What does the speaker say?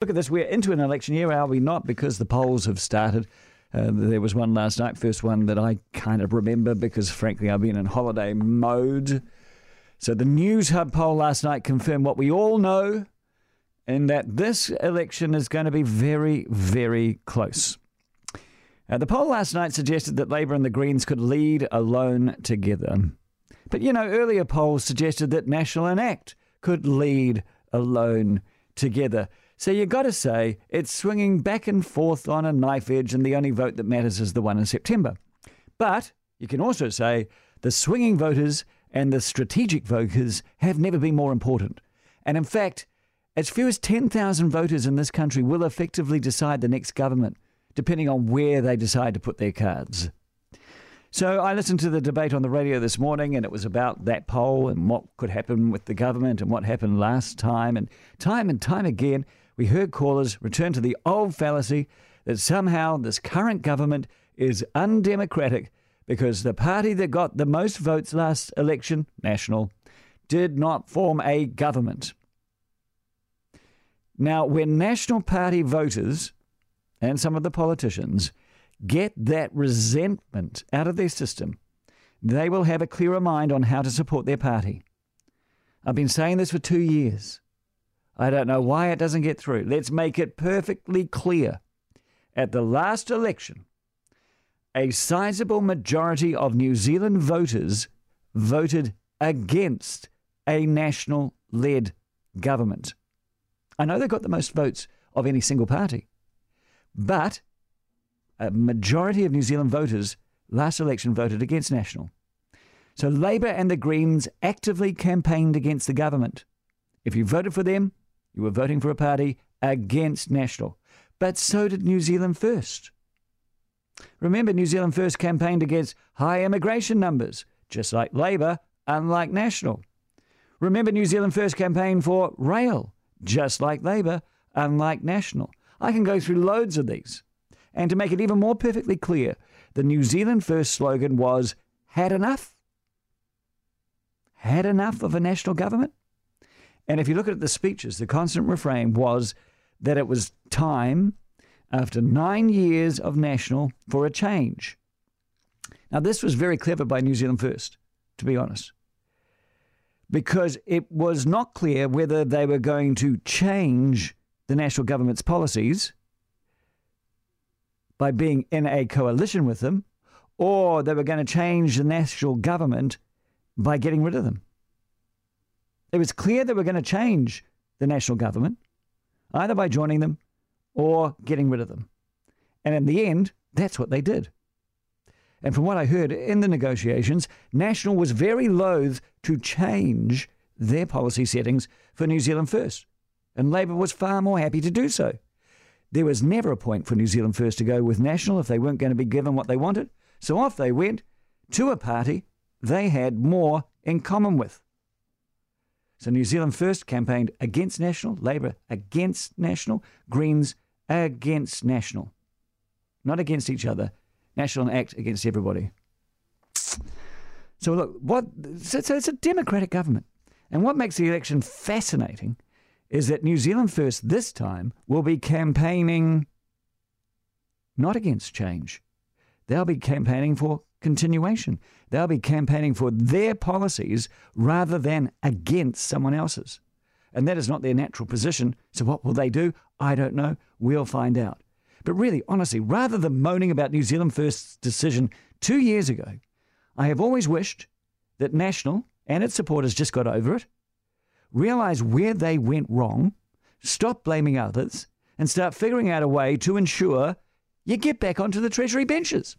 Look at this. We're into an election year, are we not? Because the polls have started. Uh, there was one last night, first one that I kind of remember because, frankly, I've been in holiday mode. So the Newshub poll last night confirmed what we all know, and that this election is going to be very, very close. Uh, the poll last night suggested that Labour and the Greens could lead alone together. But, you know, earlier polls suggested that National and ACT could lead alone together. So you've got to say it's swinging back and forth on a knife edge, and the only vote that matters is the one in September. But you can also say the swinging voters and the strategic voters have never been more important. And in fact, as few as 10,000 voters in this country will effectively decide the next government, depending on where they decide to put their cards. So I listened to the debate on the radio this morning, and it was about that poll and what could happen with the government and what happened last time. And time and time again, we heard callers return to the old fallacy that somehow this current government is undemocratic because the party that got the most votes last election, National, did not form a government. Now, when National Party voters and some of the politicians get that resentment out of their system, they will have a clearer mind on how to support their party. I've been saying this for two years. I don't know why it doesn't get through. Let's make it perfectly clear. At the last election, a sizable majority of New Zealand voters voted against a national led government. I know they got the most votes of any single party, but a majority of New Zealand voters last election voted against National. So Labour and the Greens actively campaigned against the government. If you voted for them, you were voting for a party against National. But so did New Zealand First. Remember, New Zealand First campaigned against high immigration numbers, just like Labour, unlike National. Remember, New Zealand First campaigned for rail, just like Labour, unlike National. I can go through loads of these. And to make it even more perfectly clear, the New Zealand First slogan was had enough? Had enough of a national government? And if you look at the speeches, the constant refrain was that it was time after nine years of national for a change. Now, this was very clever by New Zealand First, to be honest, because it was not clear whether they were going to change the national government's policies by being in a coalition with them, or they were going to change the national government by getting rid of them. It was clear they were going to change the national government, either by joining them or getting rid of them. And in the end, that's what they did. And from what I heard in the negotiations, National was very loath to change their policy settings for New Zealand First. And Labour was far more happy to do so. There was never a point for New Zealand First to go with National if they weren't going to be given what they wanted. So off they went to a party they had more in common with. So New Zealand First campaigned against National, Labour against National, Greens against National. Not against each other. National and ACT against everybody. So look, what so it's a democratic government. And what makes the election fascinating is that New Zealand First this time will be campaigning not against change. They'll be campaigning for continuation. They'll be campaigning for their policies rather than against someone else's. And that is not their natural position. So, what will they do? I don't know. We'll find out. But really, honestly, rather than moaning about New Zealand First's decision two years ago, I have always wished that National and its supporters just got over it, realize where they went wrong, stop blaming others, and start figuring out a way to ensure you get back onto the Treasury benches.